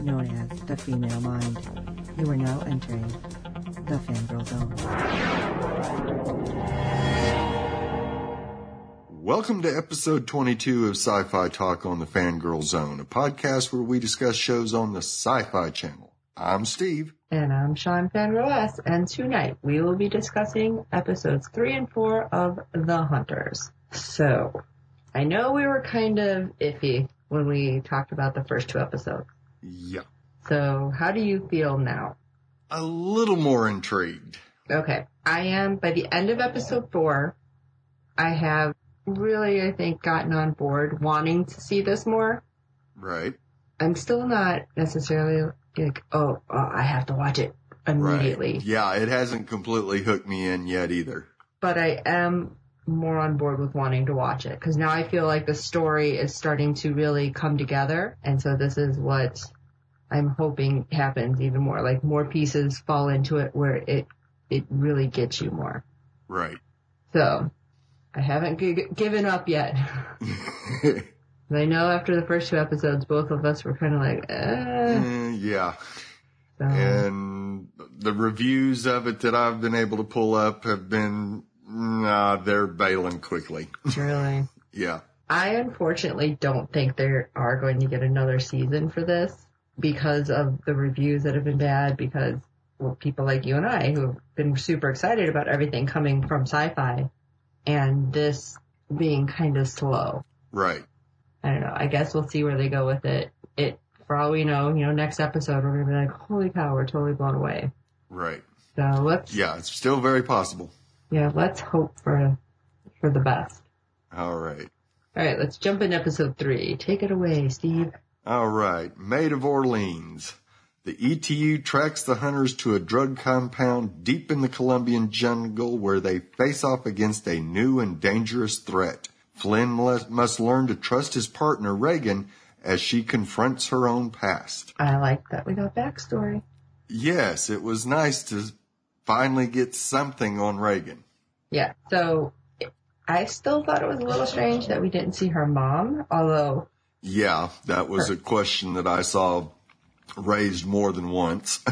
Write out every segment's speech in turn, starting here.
known as the female mind. You are now entering the fangirl zone. Welcome to episode 22 of Sci-Fi Talk on the Fangirl Zone, a podcast where we discuss shows on the Sci-Fi Channel. I'm Steve. And I'm Sean Fangirl And tonight we will be discussing episodes three and four of The Hunters. So, I know we were kind of iffy when we talked about the first two episodes. Yeah. So, how do you feel now? A little more intrigued. Okay. I am, by the end of episode four, I have really, I think, gotten on board wanting to see this more. Right. I'm still not necessarily like, oh, uh, I have to watch it immediately. Right. Yeah, it hasn't completely hooked me in yet either. But I am more on board with wanting to watch it because now I feel like the story is starting to really come together. And so this is what I'm hoping happens even more. Like more pieces fall into it where it, it really gets you more. Right. So I haven't g- given up yet. I know after the first two episodes, both of us were kind of like, eh. Mm, yeah. So, And the reviews of it that I've been able to pull up have been, nah, they're bailing quickly. really. yeah. I unfortunately don't think they are going to get another season for this because of the reviews that have been bad because well, people like you and I who have been super excited about everything coming from sci-fi and this being kind of slow. Right. I don't know. I guess we'll see where they go with it. It, for all we know, you know, next episode we're going to be like, holy cow, we're totally blown away. Right. So let's, Yeah, it's still very possible. Yeah, let's hope for, for the best. All right. All right, let's jump in episode three. Take it away, Steve. All right. Maid of Orleans. The ETU tracks the hunters to a drug compound deep in the Colombian jungle where they face off against a new and dangerous threat. Flynn must learn to trust his partner Reagan as she confronts her own past. I like that we got backstory. Yes, it was nice to finally get something on Reagan. Yeah. So I still thought it was a little strange that we didn't see her mom, although Yeah, that was a question that I saw raised more than once.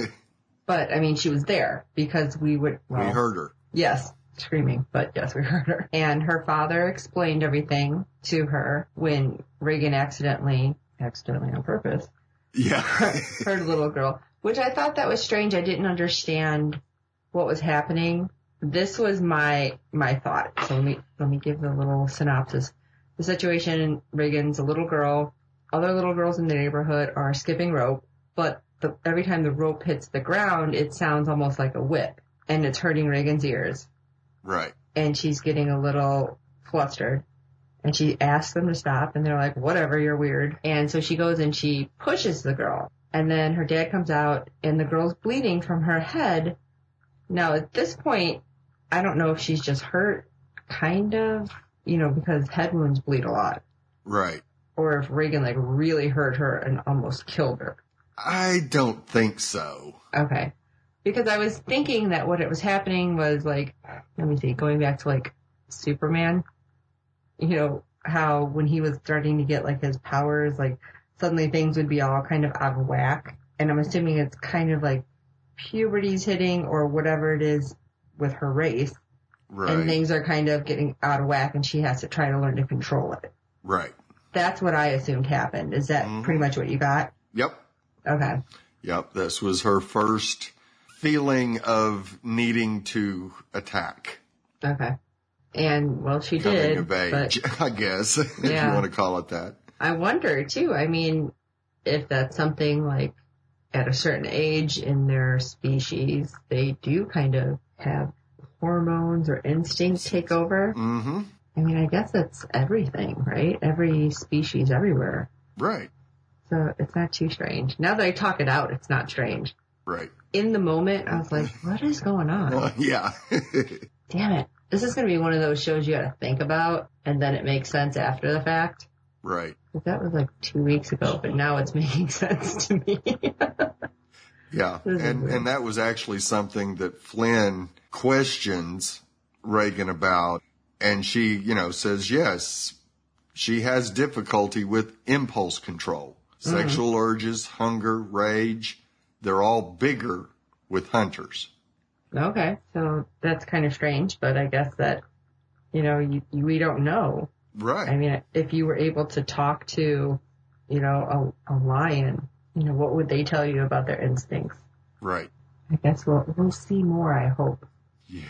but I mean she was there because we would well, we heard her. Yes, screaming, but yes, we heard her. And her father explained everything to her when Reagan accidentally accidentally on purpose Yeah. heard a little girl, which I thought that was strange. I didn't understand what was happening. This was my my thought. So let me let me give the little synopsis. The situation: Reagan's a little girl. Other little girls in the neighborhood are skipping rope, but the, every time the rope hits the ground, it sounds almost like a whip, and it's hurting Reagan's ears. right. And she's getting a little flustered. And she asks them to stop, and they're like, "Whatever, you're weird." And so she goes and she pushes the girl, and then her dad comes out, and the girl's bleeding from her head. Now at this point, I don't know if she's just hurt, kind of, you know, because head wounds bleed a lot, Right. or if Reagan like really hurt her and almost killed her. I don't think so. Okay. Because I was thinking that what it was happening was like, let me see, going back to like Superman, you know, how when he was starting to get like his powers, like suddenly things would be all kind of out of whack. And I'm assuming it's kind of like puberty's hitting or whatever it is with her race. Right. And things are kind of getting out of whack and she has to try to learn to control it. right. That's what I assumed happened. Is that Mhm. pretty much what you got? Yep. Okay. Yep. This was her first feeling of needing to attack. Okay. And well, she Coming did. of but I guess, if you want to call it that. I wonder too. I mean, if that's something like at a certain age in their species, they do kind of have hormones or instincts take over. Mm-hmm. I mean, I guess that's everything, right? Every species everywhere. Right. So it's not too strange. Now that I talk it out, it's not strange. Right. In the moment, I was like, what is going on? Uh, yeah. Damn it. This is going to be one of those shows you got to think about and then it makes sense after the fact. right. That was like two weeks ago, but now it's making sense to me. Yeah. And, weird. and that was actually something that Flynn questions Reagan about. And she, you know, says, yes, she has difficulty with impulse control. Mm-hmm. Sexual urges, hunger, rage, they're all bigger with hunters. okay. So that's kind of strange, but I guess that, you know, you, we don't know. Right. I mean, if you were able to talk to, you know, a, a lion, you know, what would they tell you about their instincts? right. I guess we'll, we'll see more, I hope. Yeah.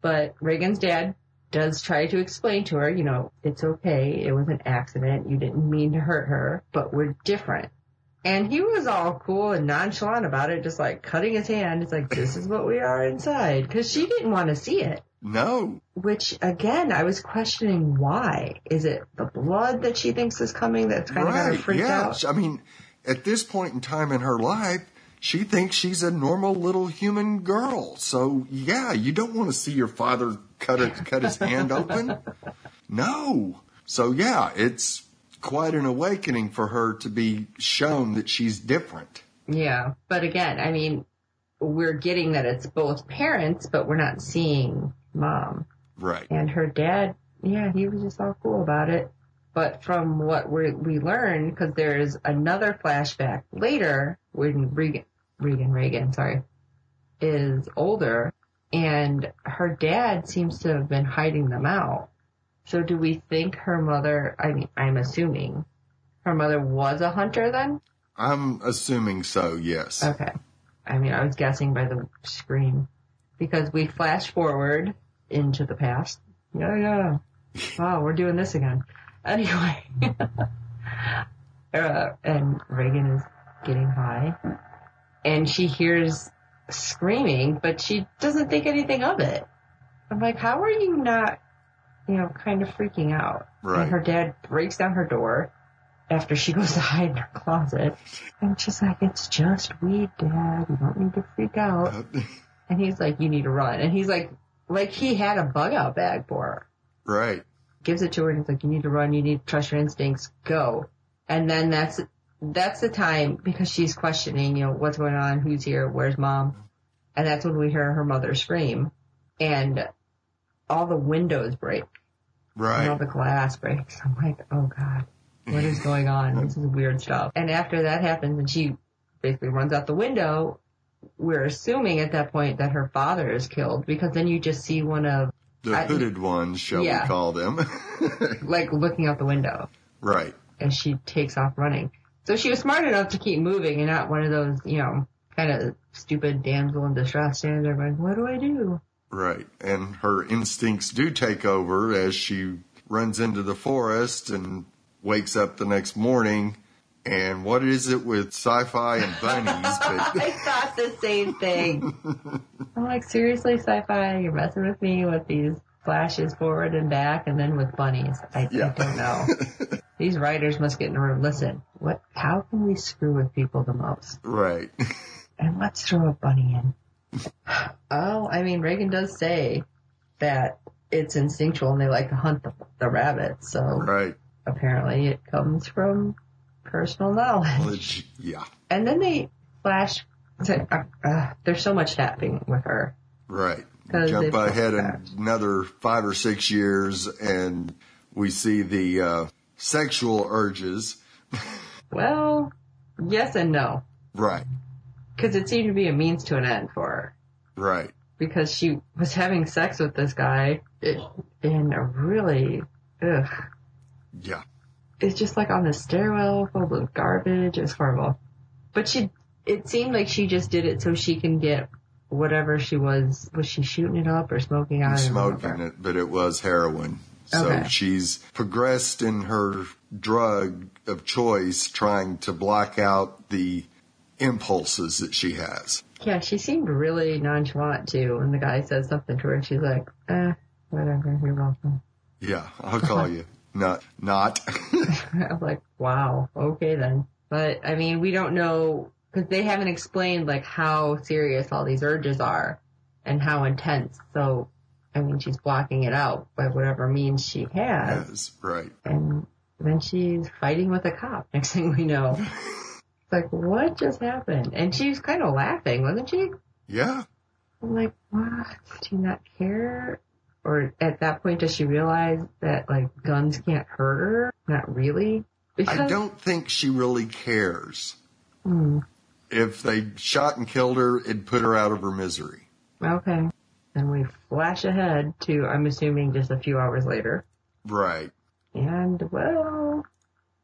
But Reagan's dad does try to explain to her, you know, it's okay. It was an accident. You didn't mean to hurt her, but we're different. And he was all cool and nonchalant about it, just like cutting his hand. It's like, this is what we are inside. Cause she didn't want to see it. No. Which again, I was questioning why. Is it the blood that she thinks is coming that's kind of Right. freaked Yeah. out? I mean, at this point in time in her life, she thinks she's a normal little human girl. So yeah, you don't want to see your father cut it, cut his hand open. No. So yeah, it's quite an awakening for her to be shown that she's different. Yeah. But again, I mean, we're getting that it's both parents, but we're not seeing mom. Right. And her dad, yeah, he was just all cool about it. But from what we we learned, because there's another flashback later when Regan, Regan, Reagan, sorry, is older, and her dad seems to have been hiding them out. So do we think her mother? I mean, I'm assuming her mother was a hunter then. I'm assuming so, yes. Okay. I mean, I was guessing by the screen because we flash forward into the past. Yeah, yeah. Wow, we're doing this again. Anyway, uh, and Reagan is getting high and she hears screaming, but she doesn't think anything of it. I'm like, how are you not, you know, kind of freaking out? Right. And her dad breaks down her door after she goes to hide in her closet. And she's like, it's just weed, dad. You don't need to freak out. And he's like, you need to run. And he's like, like he had a bug out bag for her. right. Gives it to her and he's like, you need to run. You need to trust your instincts. Go. And then that's, that's the time because she's questioning, you know, what's going on? Who's here? Where's mom? And that's when we hear her mother scream and all the windows break Right. and all the glass breaks. I'm like, oh god, what is going on? This is weird stuff. And after that happens and she basically runs out the window, we're assuming at that point that her father is killed because then you just see one of, The I- hooded ones, shall Yeah. we call them? like looking out the window right. and she takes off running. So she was smart enough to keep moving and not one of those, you know, kind of stupid damsel in distress standing there going, what do I do? Right. And her instincts do take over as she runs into the forest and wakes up the next morning. And what is it with sci-fi and bunnies? But I thought the same thing. I'm like, seriously, sci-fi, you're messing with me with these flashes forward and back and then with bunnies. I, Yeah. I don't know. these writers must get in a room. Listen, what, how can we screw with people the most? right. And let's throw a bunny in. oh, I mean, Reagan does say that it's instinctual and they like to hunt the, the rabbits. So Right. apparently it comes from personal knowledge. Yeah. And then they flash. To, uh, uh, there's so much happening with her. Right. Jump ahead another five or six years and we see the uh, sexual urges. Well, yes and no. Right. Because it seemed to be a means to an end for her. Right. Because she was having sex with this guy in a really, ugh. Yeah. It's just like on the stairwell full of garbage. It's horrible. But she, it seemed like she just did it so she can get whatever she was. Was she shooting it up or smoking out? Smoking it, but it was heroin. So Okay. she's progressed in her drug of choice, trying to block out the impulses that she has. Yeah, she seemed really nonchalant too. When the guy says something to her, and she's like, "Eh, whatever, you're welcome." Yeah, I'll call you. Not, not. I'm like, "Wow, okay then." But I mean, we don't know because they haven't explained like how serious all these urges are and how intense. So, I mean, she's blocking it out by whatever means she has. Yes, right. And then she's fighting with a cop. Next thing we know. it's like, what just happened? And she was kind of laughing, wasn't she? Yeah. I'm like, what? Do you not care? Or at that point, does she realize that like guns can't hurt her? Not really. I don't think she really cares. Hmm, If they shot and killed her, it'd put her out of her misery. okay. Then we flash ahead to, I'm assuming, just a few hours later. Right. And well,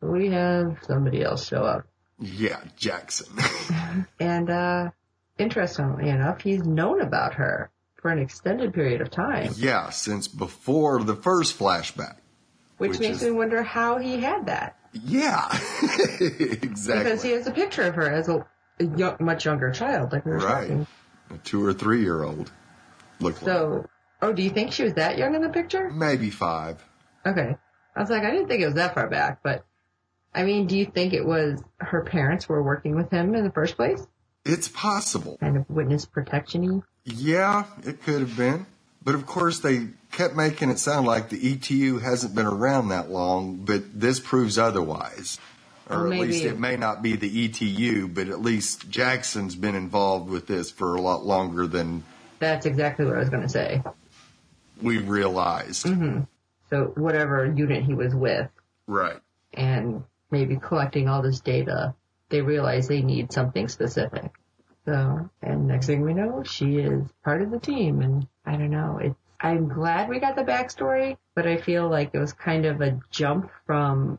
we have somebody else show up. Yeah, Jackson. And uh interestingly enough, he's known about her for an extended period of time. yeah, since before the first flashback. Which, Which makes is- me wonder how he had that. Yeah, exactly. Because he has a picture of her as a, a young, much younger child, like we were Right. talking. a two or three year old. Look like So, oh, do you think she was that young in the picture? maybe five. Okay. I was like, I didn't think it was that far back, but I mean, do you think it was her parents were working with him in the first place? It's possible. Kind of witness protection Yeah, it could have been. But of course, they kept making it sound like the ETU hasn't been around that long, but this proves otherwise. Or at least it may not be the ETU, but at least Jackson's been involved with this for a lot longer than That's exactly what I was going to say. we realized. Mm-hmm. So whatever unit he was with Right. and maybe collecting all this data, they realize they need something specific. So, and next thing we know, she is part of the team and I don't know, it, I'm glad we got the backstory, but I feel like it was kind of a jump from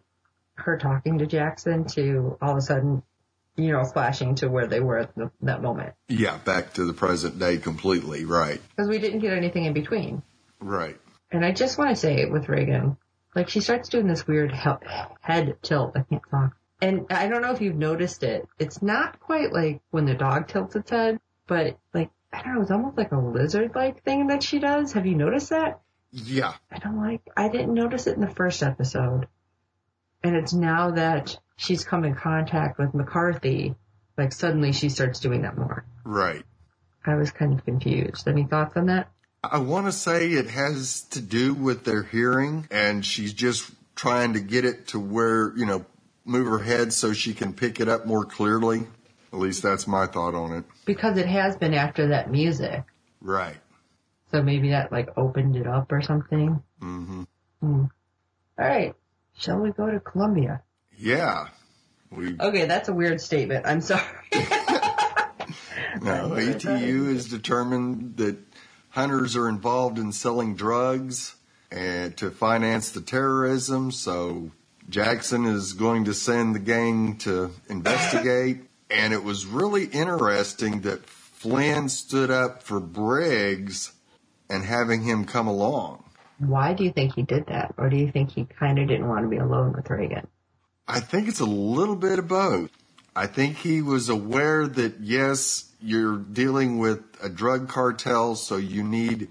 her talking to Jackson to all of a sudden, you know, flashing to where they were at the, that moment. Yeah, back to the present day completely. Right. Because we didn't get anything in between. Right. And I just want to say with Reagan, like she starts doing this weird he- head tilt. I can't talk. And I don't know if you've noticed it. It's not quite like when the dog tilts its head, but like, I don't know, it's almost like a lizard-like thing that she does. Have you noticed that? Yeah. I don't like, I didn't notice it in the first episode. And it's now that she's come in contact with McCarthy, like suddenly she starts doing that more. Right. I was kind of confused. Any thoughts on that? I want to say it has to do with their hearing, and she's just trying to get it to where, you know, move her head so she can pick it up more clearly. At least that's my thought on it. Because it has been after that music. Right. So maybe that like opened it up or something. hmm Hmm. All right. Shall we go to Colombia? Yeah. We Okay, that's a weird statement. I'm sorry. no, ETU is determined that hunters are involved in selling drugs and to finance the terrorism. So Jackson is going to send the gang to investigate. And it was really interesting that Flynn stood up for Briggs and having him come along. Why do you think he did that? Or do you think he kind of didn't want to be alone with Reagan? I think it's a little bit of both. I think he was aware that yes, you're dealing with a drug cartel, so you need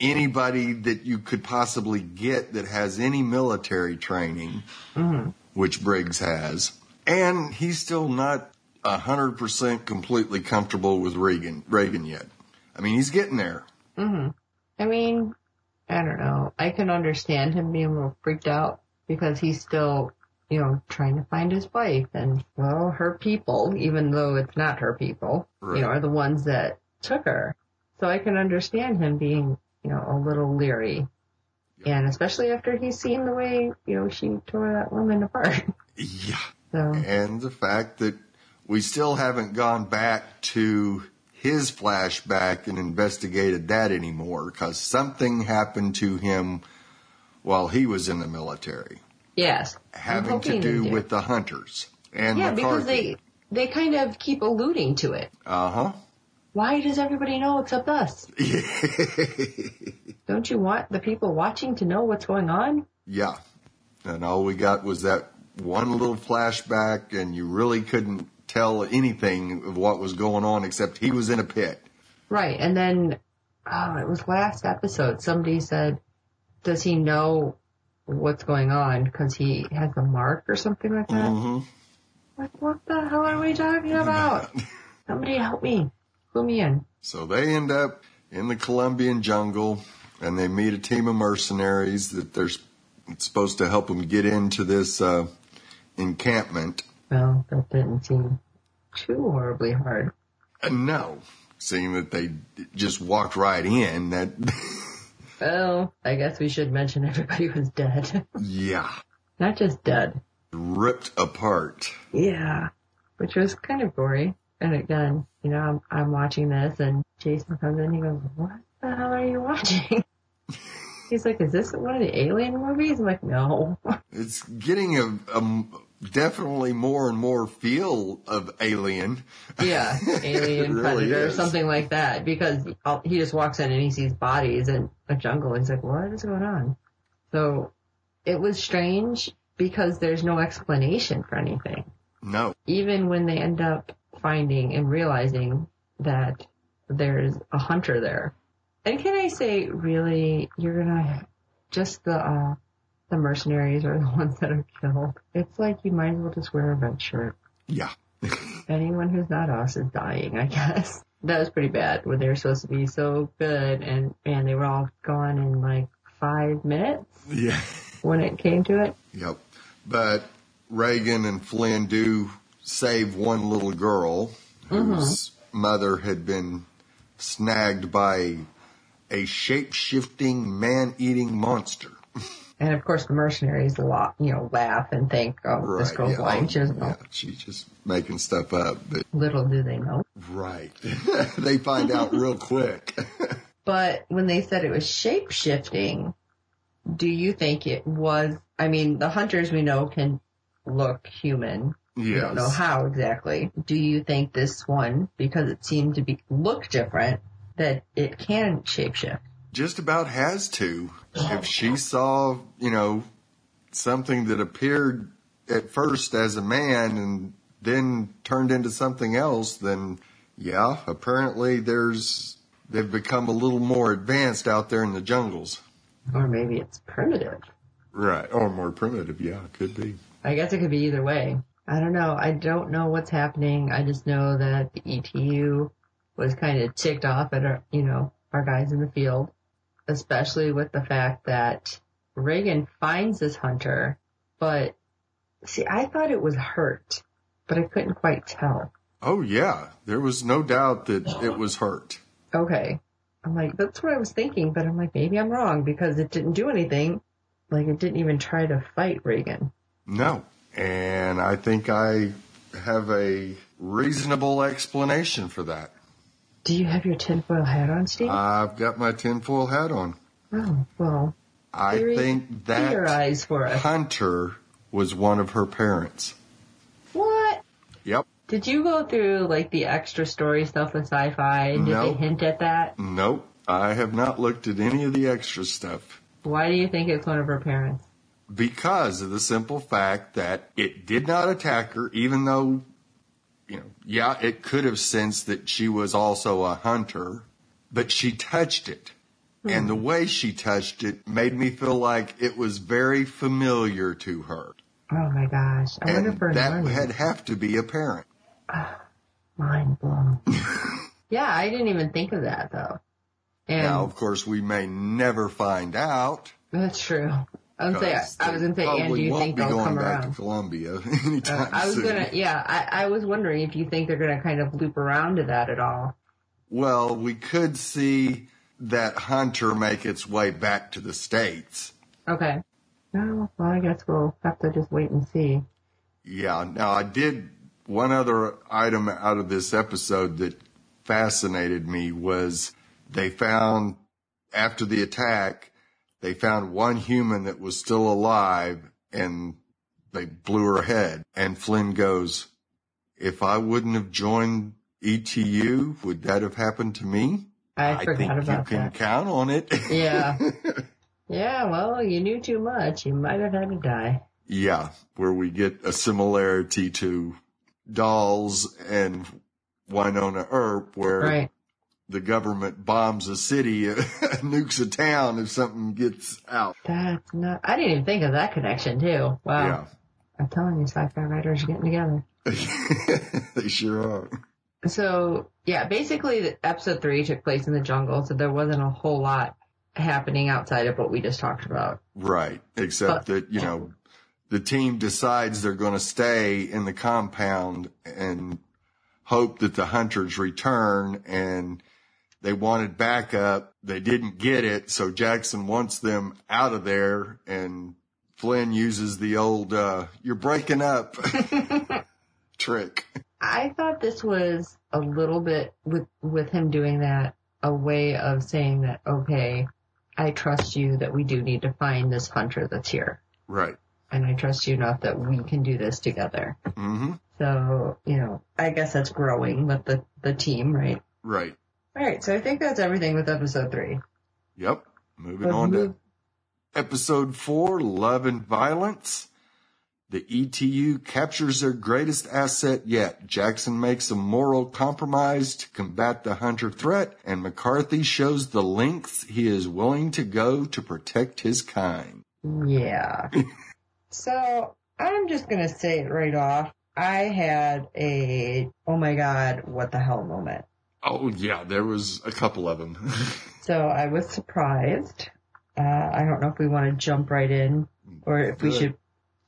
anybody that you could possibly get that has any military training, mm-hmm. which Briggs has. And he's still not a hundred percent completely comfortable with Reagan, Reagan yet. I mean, he's getting there. Mm-hmm. I mean, I don't know. I can understand him being a little freaked out because he's still, you know, trying to find his wife and, well, her people, even though it's not her people, Right. you know, are the ones that took her. So I can understand him being, you know, a little leery. And especially after he's seen the way, you know, she tore that woman apart. Yeah. So, and the fact that we still haven't gone back to his flashback and investigated that anymore because something happened to him while he was in the military, yes. Having to hoping do with the hunters and Yeah, because they, they kind of keep alluding to it. Uh huh. Why does everybody know except us? Don't you want the people watching to know what's going on? yeah. And all we got was that one little flashback, and you really couldn't tell anything of what was going on except he was in a pit. Right. And then, oh, it was last episode. Somebody said, does he know what's going on because he has a mark or something like that? hmm Like, what the hell are we talking about? Somebody help me. Clue me in. So they end up in the Colombian jungle and they meet a team of mercenaries that they're supposed to help them get into this uh, encampment. Well, that didn't seem too horribly hard. And no, seeing that they just walked right in, that, Well, I guess we should mention everybody was dead. yeah, Not just dead. ripped apart. Yeah. Which was kind of gory. And again, you know, I'm, I'm watching this and Jason comes in, he goes, what the hell are you watching? He's like, is this one of the alien movies? I'm like, no. It's getting a, a definitely more and more feel of Alien. Yeah, alien really predator or something like that. Because he just walks in and he sees bodies in a jungle. He's like, what is going on? So it was strange because there's no explanation for anything. No, Even when they end up finding and realizing that there's a hunter there. And can I say, really, you're gonna just the uh, the mercenaries are the ones that are killed. It's like you might as well just wear a red shirt yeah, anyone who's not us is dying, I guess. That was pretty bad when they were supposed to be so good and, and they were all gone in like five minutes yeah, when it came to it. yep. But Reagan and Flynn do save one little girl whose mm-hmm. mother had been snagged by a shape shifting, man eating monster. And of course the mercenaries lot, you know, laugh and think, oh, this girl's yeah. lying. She doesn't yeah, she's just making stuff up. But Little do they know. right, they find out real quick. But when they said it was shape shifting, do you think it was, I mean, the hunters we know can look human. We don't know how exactly. Do you think this one, because it seemed to be look different, that it can shapeshift? just about has to. If she saw, you know, something that appeared at first as a man and then turned into something else, then yeah, apparently there's, they've become a little more advanced out there in the jungles. Or maybe it's primitive. Right. Or more primitive. Yeah, could be. I guess it could be either way. I don't know. I don't know what's happening. I just know that the ETU was kind of ticked off at our, you know, our guys in the field, especially with the fact that Reagan finds this hunter, but see, I thought it was hurt, but I couldn't quite tell. Oh yeah. There was no doubt that it was hurt. Okay. I'm like, that's what I was thinking, but I'm like, maybe I'm wrong because it didn't do anything. Like it didn't even try to fight Reagan. No. And I think I have a reasonable explanation for that. Do you have your tinfoil hat on, Steve? I've got my tinfoil hat on. oh, well, I think that. Hunter was one of her parents. What? Yep. Did you go through like the extra story stuff with sci-fi? Did No. they hint at that? Nope. I have not looked at any of the extra stuff Why do you think it's one of her parents? Because of the simple fact that it did not attack her, even though, you know, yeah, it could have sensed that she was also a hunter, but she touched it. Hmm. And the way she touched it made me feel like it was very familiar to her. Oh my gosh! I wonder And if her that had have to be a parent. mind blown. yeah, I didn't even think of that though. And Now, of course, we may never find out. that's true. I was, say, I was gonna say, and do you think they'll going come back around? to Colombia anytime Uh, I was soon. gonna, yeah, I, I was wondering if you think they're gonna kind of loop around to that at all. Well, we could see that Hunter make its way back to the States. Okay. No, well, I guess we'll have to just wait and see. Yeah. Now, I did one other item out of this episode that fascinated me was they found after the attack, they found one human that was still alive and they blew her head. And Flynn goes, if I wouldn't have joined ETU, would that have happened to me? I, forgot think about you can that. count on it. Yeah. Yeah, well, you knew too much. You might have had to die. Yeah, where we get a similarity to Dolls and Wynonna Earp, where Right. The government bombs a city, nukes a town if something gets out. That's not, I didn't even think of that connection too. Wow. Yeah. I'm telling you, sci-fi writers are getting together. they sure are. So yeah, basically the episode three took place in the jungle, so there wasn't a whole lot happening outside of what we just talked about. Right. Except that, you know, the team decides they're going to stay in the compound and hope that the hunters return and they wanted backup. They didn't get it. So Jackson wants them out of there and Flynn uses the old, uh, you're breaking up trick. I thought this was a little bit with with him doing that a way of saying that okay, I trust you that we do need to find this hunter that's here, Right. and I trust you enough that we can do this together. hmm So you know, I guess that's growing with the the team, right? Right. All right, so I think that's everything with episode three. Yep. Moving But on move- to episode four, love and violence. The ETU captures their greatest asset yet. Jackson makes a moral compromise to combat the hunter threat and McCarthy shows the lengths he is willing to go to protect his kind. Yeah. so I'm just gonna say it right off. I had a oh my god, what the hell moment. Oh yeah, there was a couple of them. So I was surprised. Uh, I don't know if we want to jump right in or if we should.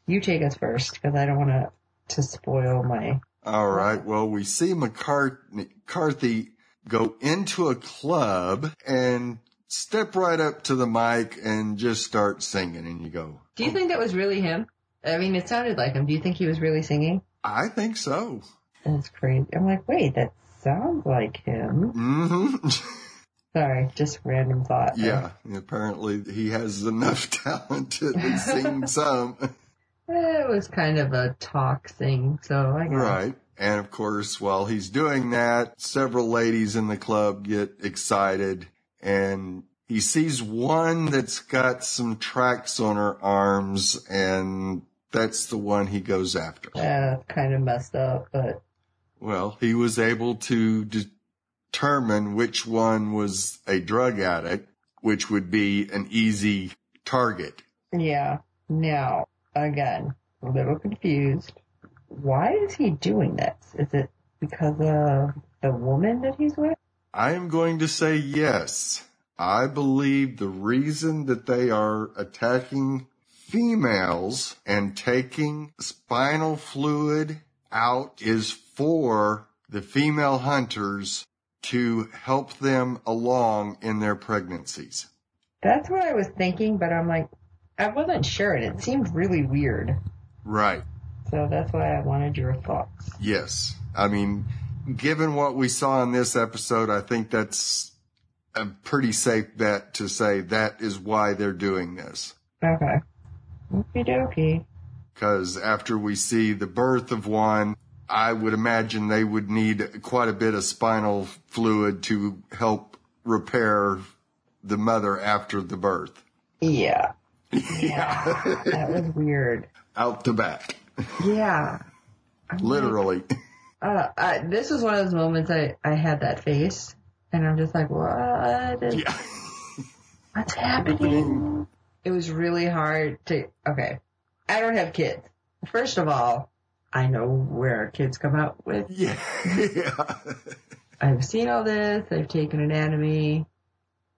You take us first because I don't want to to spoil my. All right. Well, we see McCart- McCarthy go into a club and step right up to the mic and just start singing. And you go, Do you think that was really him? I mean, it sounded like him. Do you think he was really singing? I think so. That's crazy. I'm like, wait, that sounds like him. hmm Sorry, just random thought. yeah. Apparently he has enough talent to sing some. It was kind of a talk thing, so I guess. Right. And of course, while he's doing that, several ladies in the club get excited and he sees one that's got some tracks on her arms and that's the one he goes after. Uh, kind of messed up, but Well, he was able to determine which one was a drug addict, which would be an easy target. yeah. Now, again, a little confused. Why is he doing this? Is it because of the woman that he's with? I am going to say yes. I believe the reason that they are attacking females and taking spinal fluid out is for the female hunters to help them along in their pregnancies. That's what I was thinking, but I'm like, I wasn't sure, and it seemed really weird. Right. So that's why I wanted your thoughts. Yes. I mean, given what we saw in this episode, I think that's a pretty safe bet to say that is why they're doing this. Okay. Okie dokie. Because after we see the birth of one, I would imagine they would need quite a bit of spinal fluid to help repair the mother after the birth. Yeah. Yeah. that was weird. Out the back. Yeah. Literally. Uh, I, this was one of those moments I, I had that face, and I'm just like, what is, yeah. what's happening? It was really hard to, okay. I don't have kids. First of all, I know where kids come out with. Yeah. yeah. I've seen all this. I've taken anatomy,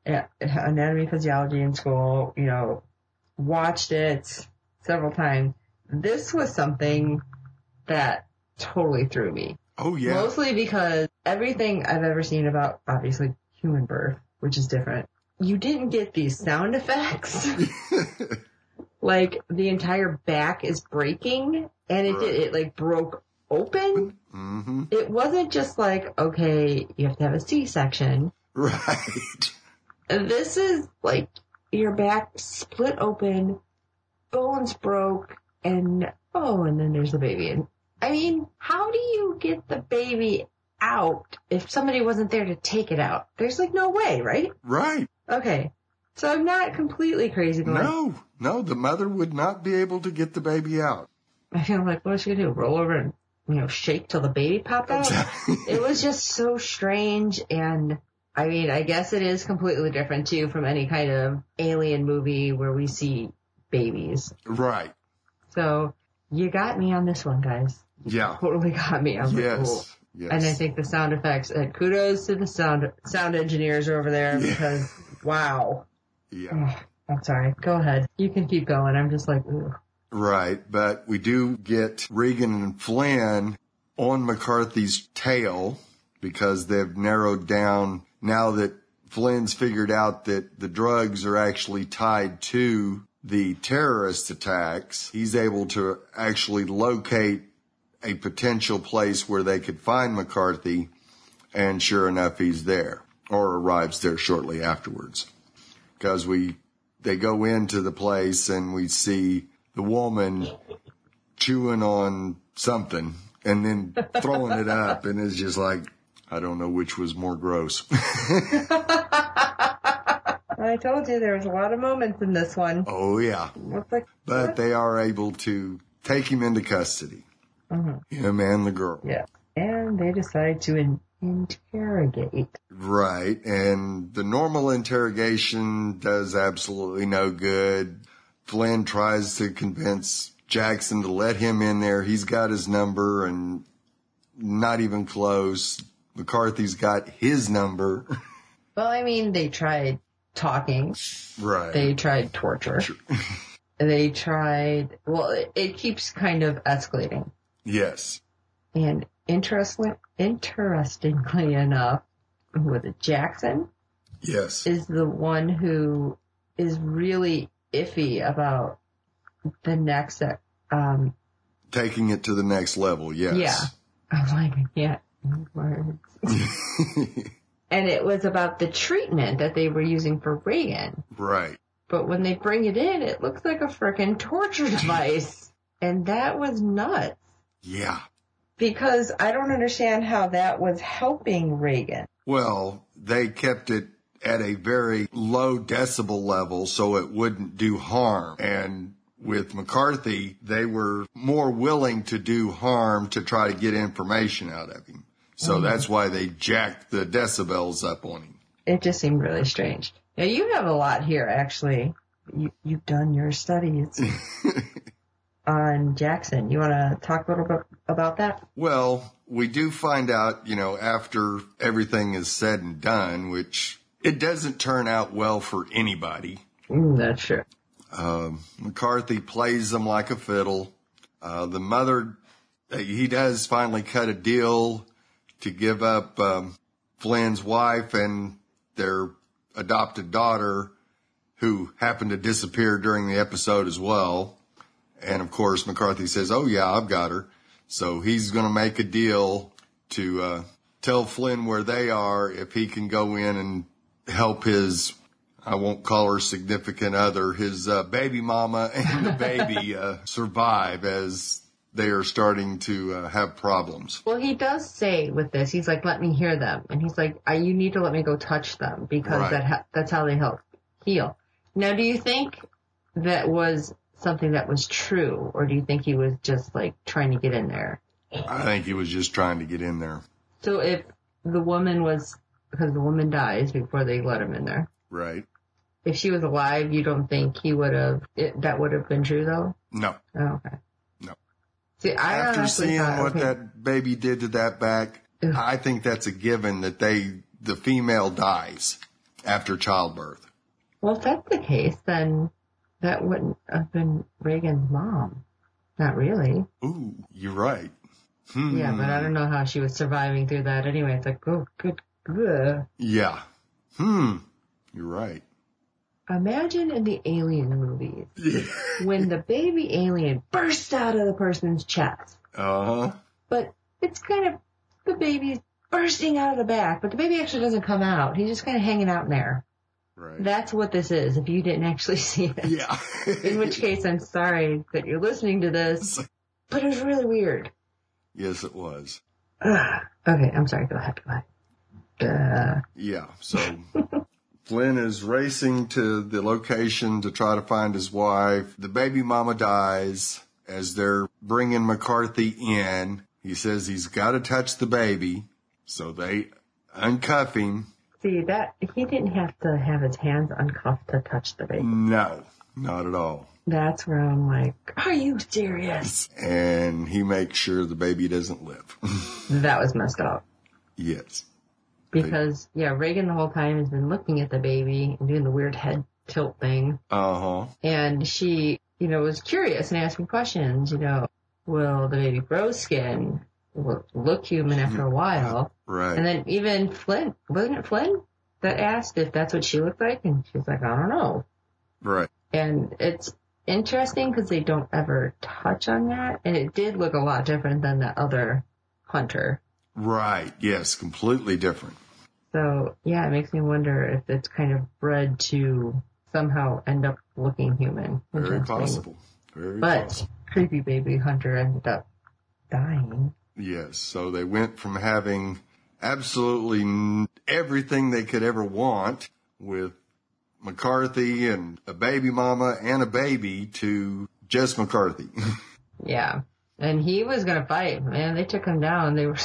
eh, anatomy physiology in school, you know, watched it several times. This was something that totally threw me. Oh yeah. Mostly because everything I've ever seen about obviously human birth, which is different, you didn't get these sound effects. like the entire back is breaking and it did, it like broke open. hmm It wasn't just like, okay, you have to have a C-section. Right. This is like your back split open, bones broke, and oh, and then there's the baby. And I mean, how do you get the baby out if somebody wasn't there to take it out? There's like no way, right? Right. Okay. So I'm not completely crazy, like, No, no, the mother would not be able to get the baby out. I feel like, what's she gonna do? Roll over and, you know, shake till the baby popped out? it was just so strange and I mean, I guess it is completely different too from any kind of alien movie where we see babies. right. So you got me on this one, guys. Yeah. Totally got me. I was like, Yes. cool. Yes. And I think the sound effects, and kudos to the sound sound engineers over there Yeah. because wow. Yeah. I'm sorry. Go ahead. You can keep going. I'm just like, ooh. Right. But we do get Regan and Flynn on McCarthy's tail because they've narrowed down now that Flynn's figured out that the drugs are actually tied to the terrorist attacks. He's able to actually locate a potential place where they could find McCarthy. And sure enough, he's there or arrives there shortly afterwards because we they go into the place and we see the woman chewing on something and then throwing it up and it's just like I don't know which was more gross. I told you there was a lot of moments in this one. oh yeah. Like, But they are able to take him into custody. Mm-hmm. Him and the girl. yeah. And they decide to in- interrogate. Right. And the normal interrogation does absolutely no good. Flynn tries to convince Jackson to let him in there. He's got his number and not even close. McCarthy's got his number. Well, I mean, they tried talking. Right. They tried torture. they tried, well, it, it keeps kind of escalating. yes. And interesting, interestingly enough, with it, Jackson Yes. is the one who is really iffy about the next, um, Taking it to the next level. Yes. yeah. I'm like, I can't words. and it was about the treatment that they were using for Reagan. right. But when they bring it in, it looks like a freaking torture device. And that was nuts. Yeah. Because I don't understand how that was helping Reagan. Well, they kept it at a very low decibel level so it wouldn't do harm. And with McCarthy, they were more willing to do harm to try to get information out of him. So mm-hmm. that's why they jacked the decibels up on him. It just seemed really strange. Now you have a lot here, actually. You, you've done your studies on Jackson. You want to talk a little bit about that? Well, we do find out, you know, after everything is said and done, which it doesn't turn out well for anybody. Mm, that's true. Um, McCarthy plays them like a fiddle. Uh, the mother, uh, he does finally cut a deal to give up um, Flynn's wife and their adopted daughter, who happened to disappear during the episode as well. And of course, McCarthy says, "Oh yeah, I've got her." So he's going to make a deal to uh, tell Flynn where they are if he can go in and help his I won't call her significant other, his uh, baby mama and the baby uh, survive as they are starting to uh, have problems. Well, he does say with this, he's like, "Let me hear them," and he's like, I, "You need to let me go touch them because Right. that ha- that's how they help heal." Now, do you think that was something that was true, or do you think he was just like trying to get in there? I think he was just trying to get in there. So if the woman was because the woman dies before they let him in there, Right? if she was alive, you don't think he would have it, that would have been true though? No. Oh, okay. No. See, I After seeing thought, what okay, that baby did to that back, Ugh. I think that's a given that they, the female dies after childbirth. well, if that's the case, then that wouldn't have been Reagan's mom. Not really. Ooh, you're right. Hmm. Yeah, but I don't know how she was surviving through that anyway. It's like, oh, good, good. Yeah. Hmm. You're right. Imagine in the alien movies when the baby alien bursts out of the person's chest, Uh huh. but it's kind of the baby's bursting out of the back, but the baby actually doesn't come out. He's just kind of hanging out in there. Right. That's what this is. If you didn't actually see it, yeah. in which case I'm sorry that you're listening to this, but it was really weird. yes, it was. Ugh. Okay, I'm sorry. Go ahead. Go ahead. Uh, Yeah. So Flynn is racing to the location to try to find his wife. The baby mama dies as they're bringing McCarthy in. He says he's got to touch the baby. So they uncuff him. See that he didn't have to have his hands uncuffed to touch the baby. No. Not at all. That's where I'm like, are you serious? And he makes sure the baby doesn't live. That was messed up. yes. Because, yeah, Reagan the whole time has been looking at the baby and doing the weird head tilt thing. Uh huh. And she, you know, was curious and asking questions, you know, will the baby grow skin? Will look human after a while? Right. And then even Flynn, wasn't it Flynn that asked if that's what she looked like? And she was like, I don't know. right. And it's interesting because they don't ever touch on that. And it did look a lot different than the other hunter. Right. Yes. Completely different. So yeah, it makes me wonder if it's kind of bred to somehow end up looking human. Very possible. Very possible. But possible. creepy baby hunter ended up dying. Yes. So they went from having absolutely everything they could ever want with McCarthy and a baby mama and a baby to just McCarthy. Yeah. And he was gonna fight. Man, they took him down. They were,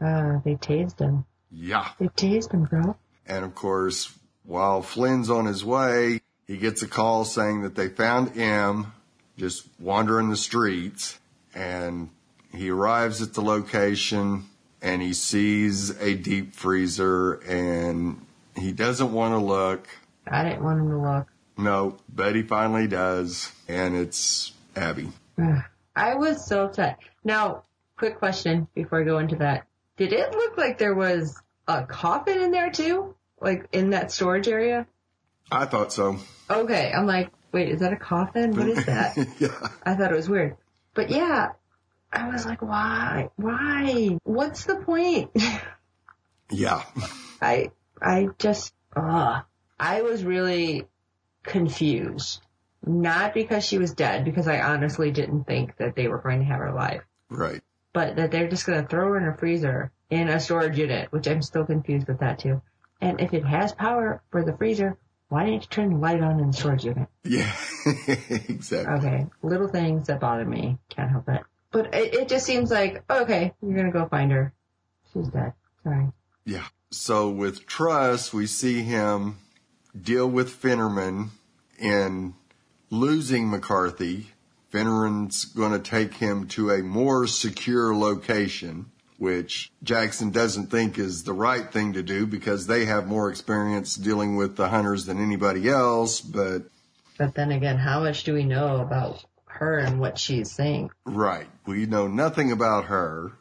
uh, they tased him. yeah. They tased him, bro. And of course, while Flynn's on his way, he gets a call saying that they found M just wandering the streets and he arrives at the location and he sees a deep freezer and he doesn't want to look. I didn't want him to look. No, but he finally does and it's Abby. I was so upset. Now, quick question before I go into that. Did it look like there was a coffin in there too? Like in that storage area? I thought so. Okay, I'm like, wait, is that a coffin? What is that? yeah. I thought it was weird. But yeah, I was like, why? Why? What's the point? Yeah. I, I just, ugh. I was really confused. Not because she was dead, because I honestly didn't think that they were going to have her alive. Right. but that they're just going to throw her in a freezer in a storage unit, which I'm still confused with that too. And if it has power for the freezer, why didn't you turn the light on in the storage unit? Yeah. exactly. Okay, little things that bother me. Can't help it. But it, it just seems like, okay, you're going to go find her. She's dead. Sorry. Yeah. So with Truss, we see him deal with Finnerman in losing McCarthy. Finneran's going to take him to a more secure location, which Jackson doesn't think is the right thing to do because they have more experience dealing with the hunters than anybody else. But But then again, how much do we know about her and what she's saying? right, we know nothing about her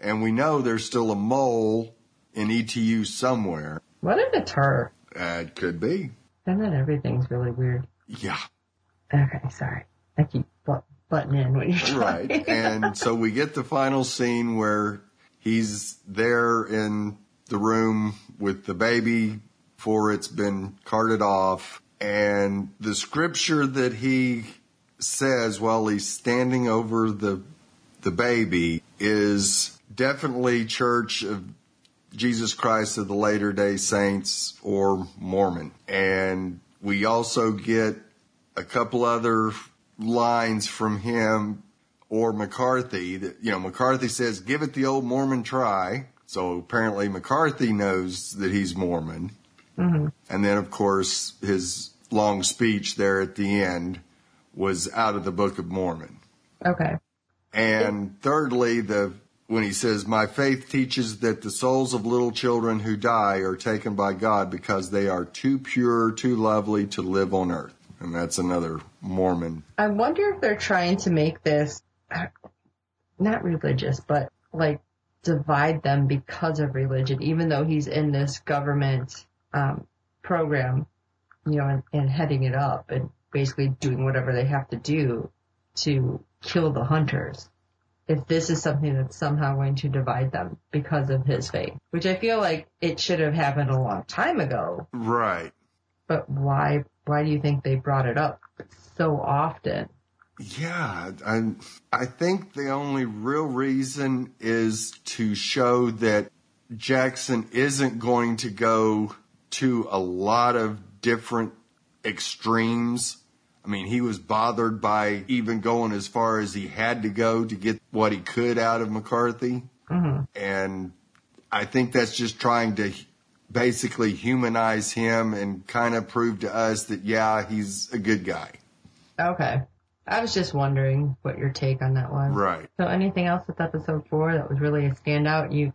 and we know there's still a mole in ETU somewhere. What if it's her? Uh, it could be. And Then everything's really weird. Yeah. Okay, sorry. I keep butt- butting in when you're talking. Right. And so we get the final scene where he's there in the room with the baby before it's been carted off. And the scripture that he says while he's standing over the, the baby is definitely Church of Jesus Christ of the Latter day Saints or Mormon. And we also get a couple other lines from him or McCarthy that, you know, McCarthy says, give it the old Mormon try. So apparently McCarthy knows that he's Mormon. Mm-hmm. And then of course his long speech there at the end was out of the Book of Mormon. Okay. And thirdly, the when he says, "My faith teaches that the souls of little children who die are taken by God because they are too pure, too lovely to live on earth," and that's another Mormon. I wonder if they're trying to make this not religious, but like divide them because of religion, even though he's in this government um, program, you know, and, and heading it up and basically doing whatever they have to do to kill the hunters. If this is something that's somehow going to divide them because of his faith, which I feel like it should have happened a long time ago, Right. but why, why do you think they brought it up so often? Yeah, I I think the only real reason is to show that Jackson isn't going to go to a lot of different extremes. I mean, he was bothered by even going as far as he had to go to get what he could out of McCarthy. Mm-hmm. And I think that's just trying to basically humanize him and kind of prove to us that, yeah, he's a good guy. Okay. I was just wondering what your take on that was. Right. So anything else with episode four that was really a standout you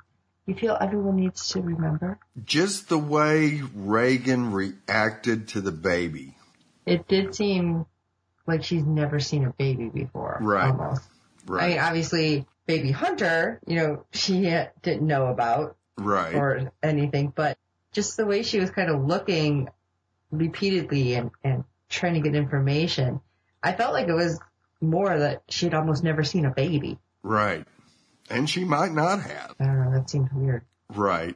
you feel everyone needs to remember? Just the way Regan reacted to the baby. It did seem like she's never seen a baby before. Right. Almost. I mean, obviously, baby Hunter, you know, she didn't know about right. or anything, but just the way she was kind of looking repeatedly and, and trying to get information, I felt like it was more that she'd almost never seen a baby. right. And she might not have. I don't know, that seemed weird. Right.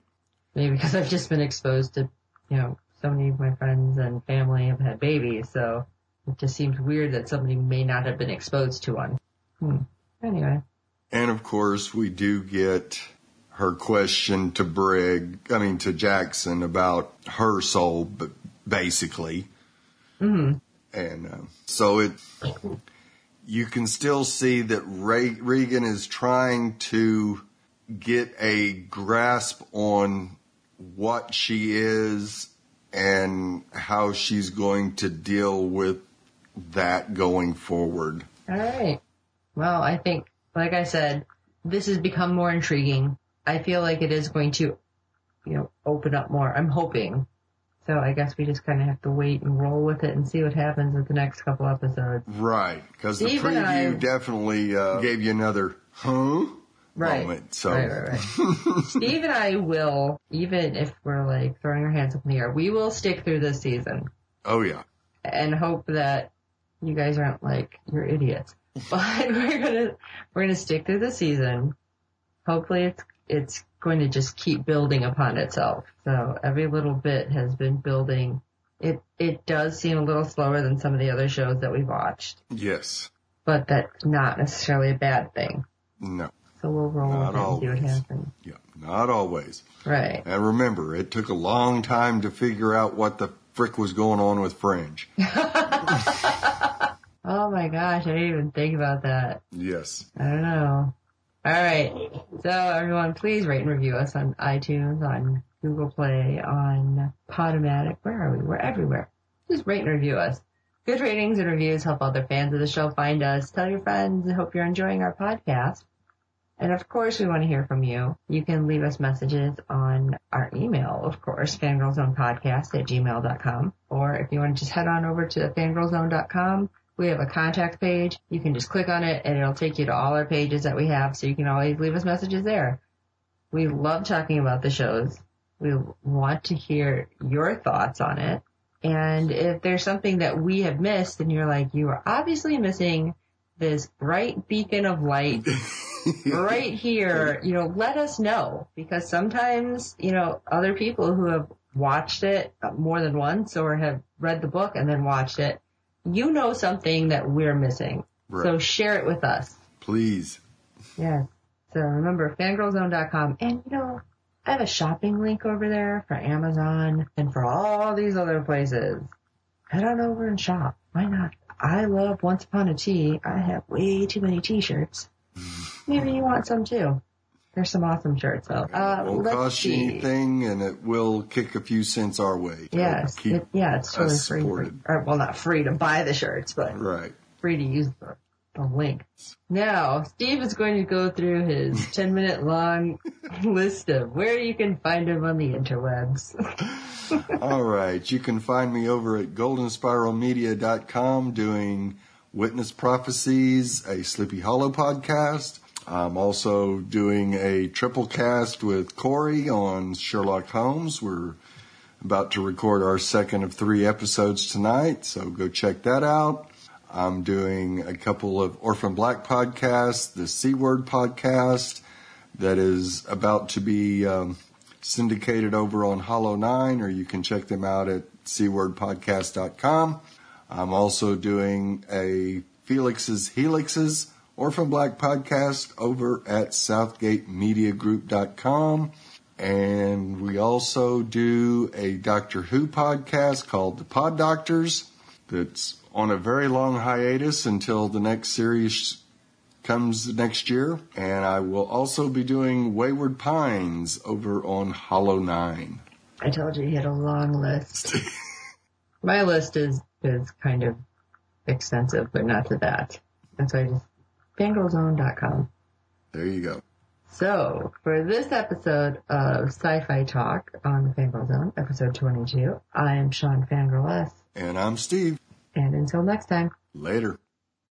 Maybe because I've just been exposed to, you know, so many of my friends and family have had babies, so it just seems weird that somebody may not have been exposed to one. Hmm. Anyway. And of course, we do get her question to Brig, I mean, to Jackson about her soul, but basically. hmm And uh, so it, you can still see that Re- Regan is trying to get a grasp on what she is and how she's going to deal with that going forward. All right. Well, I think, like I said, this has become more intriguing. I feel like it is going to, you know, open up more. I'm hoping. So I guess we just kind of have to wait and roll with it and see what happens with the next couple episodes. Right, because the preview I- definitely uh, gave you another huh Right. moment. So Right, right, right. Steve and I will, even if we're like throwing our hands up in the air, we will stick through this season oh yeah, and hope that you guys aren't like, you're idiots. But we're gonna, we're gonna stick through the season. Hopefully it's, it's going to just keep building upon itself. So every little bit has been building. It, it does seem a little slower than some of the other shows that we've watched, yes, but that's not necessarily a bad thing. no, So we'll roll Not with it and see what always. happens. yeah, not always. Right. And remember, it took a long time to figure out what the frick was going on with Fringe. Oh my gosh, I didn't even think about that. Yes, I don't know. Alright, so everyone please rate and review us on iTunes, on Google Play, on Podomatic, where are we? We're everywhere. Just rate and review us. Good ratings and reviews help other fans of the show find us. Tell your friends. I hope you're enjoying our podcast. And of course, we want to hear from you. You can leave us messages on our email, of course, fangirlzonepodcast at gmail.com. Or if you want to just head on over to fangirlzone.com, we have a contact page. You can just click on it and it'll take you to all our pages that we have so you can always leave us messages there. We love talking about the shows. We want to hear your thoughts on it. And if there's something that we have missed and you're like, you are obviously missing this bright beacon of light right here, you know, let us know because sometimes, you know, other people who have watched it more than once or have read the book and then watched it, you know something that we're missing. So share it with us. please. Yes. So remember, fangirlzone.com. And you know, I have a shopping link over there for Amazon and for all these other places. Head on over and shop. Why not? I love Once Upon a Tee. I have way too many t-shirts. Maybe you want some too. There's some awesome shirts though. Uh, it won't cost you anything, and it will kick a few cents our way. Yes. It, yeah, it's totally free. supported. Or, well, not free to buy the shirts, but right. free to use the, the link. Now, Steve is going to go through his 10 minute long list of where you can find him on the interwebs. All right. You can find me over at goldenspiralmedia.com doing Witness Prophecies, a Sleepy Hollow podcast. I'm also doing a triple cast with Corey on Sherlock Holmes. We're about to record our second of three episodes tonight, so go check that out. I'm doing a couple of Orphan Black podcasts, the C Word podcast that is about to be um, syndicated over on Hollow 9, or you can check them out at cwordpodcast.com. I'm also doing a Felix's Helixes Orphan Black podcast over at southgatemediagroup.com. And we also do a Doctor Who podcast called The Pod Doctors that's on a very long hiatus until the next series comes next year. And I will also be doing Wayward Pines over on Hollow 9. I told you he had a long list. My list is, is kind of extensive, but not to that. And so I just, fangirlzone.com. There you go. So, for this episode of Sci-Fi Talk on the Fangirl Zone, episode 22, I am Sean Fangirl S. And I'm Steve. And until next time. Later.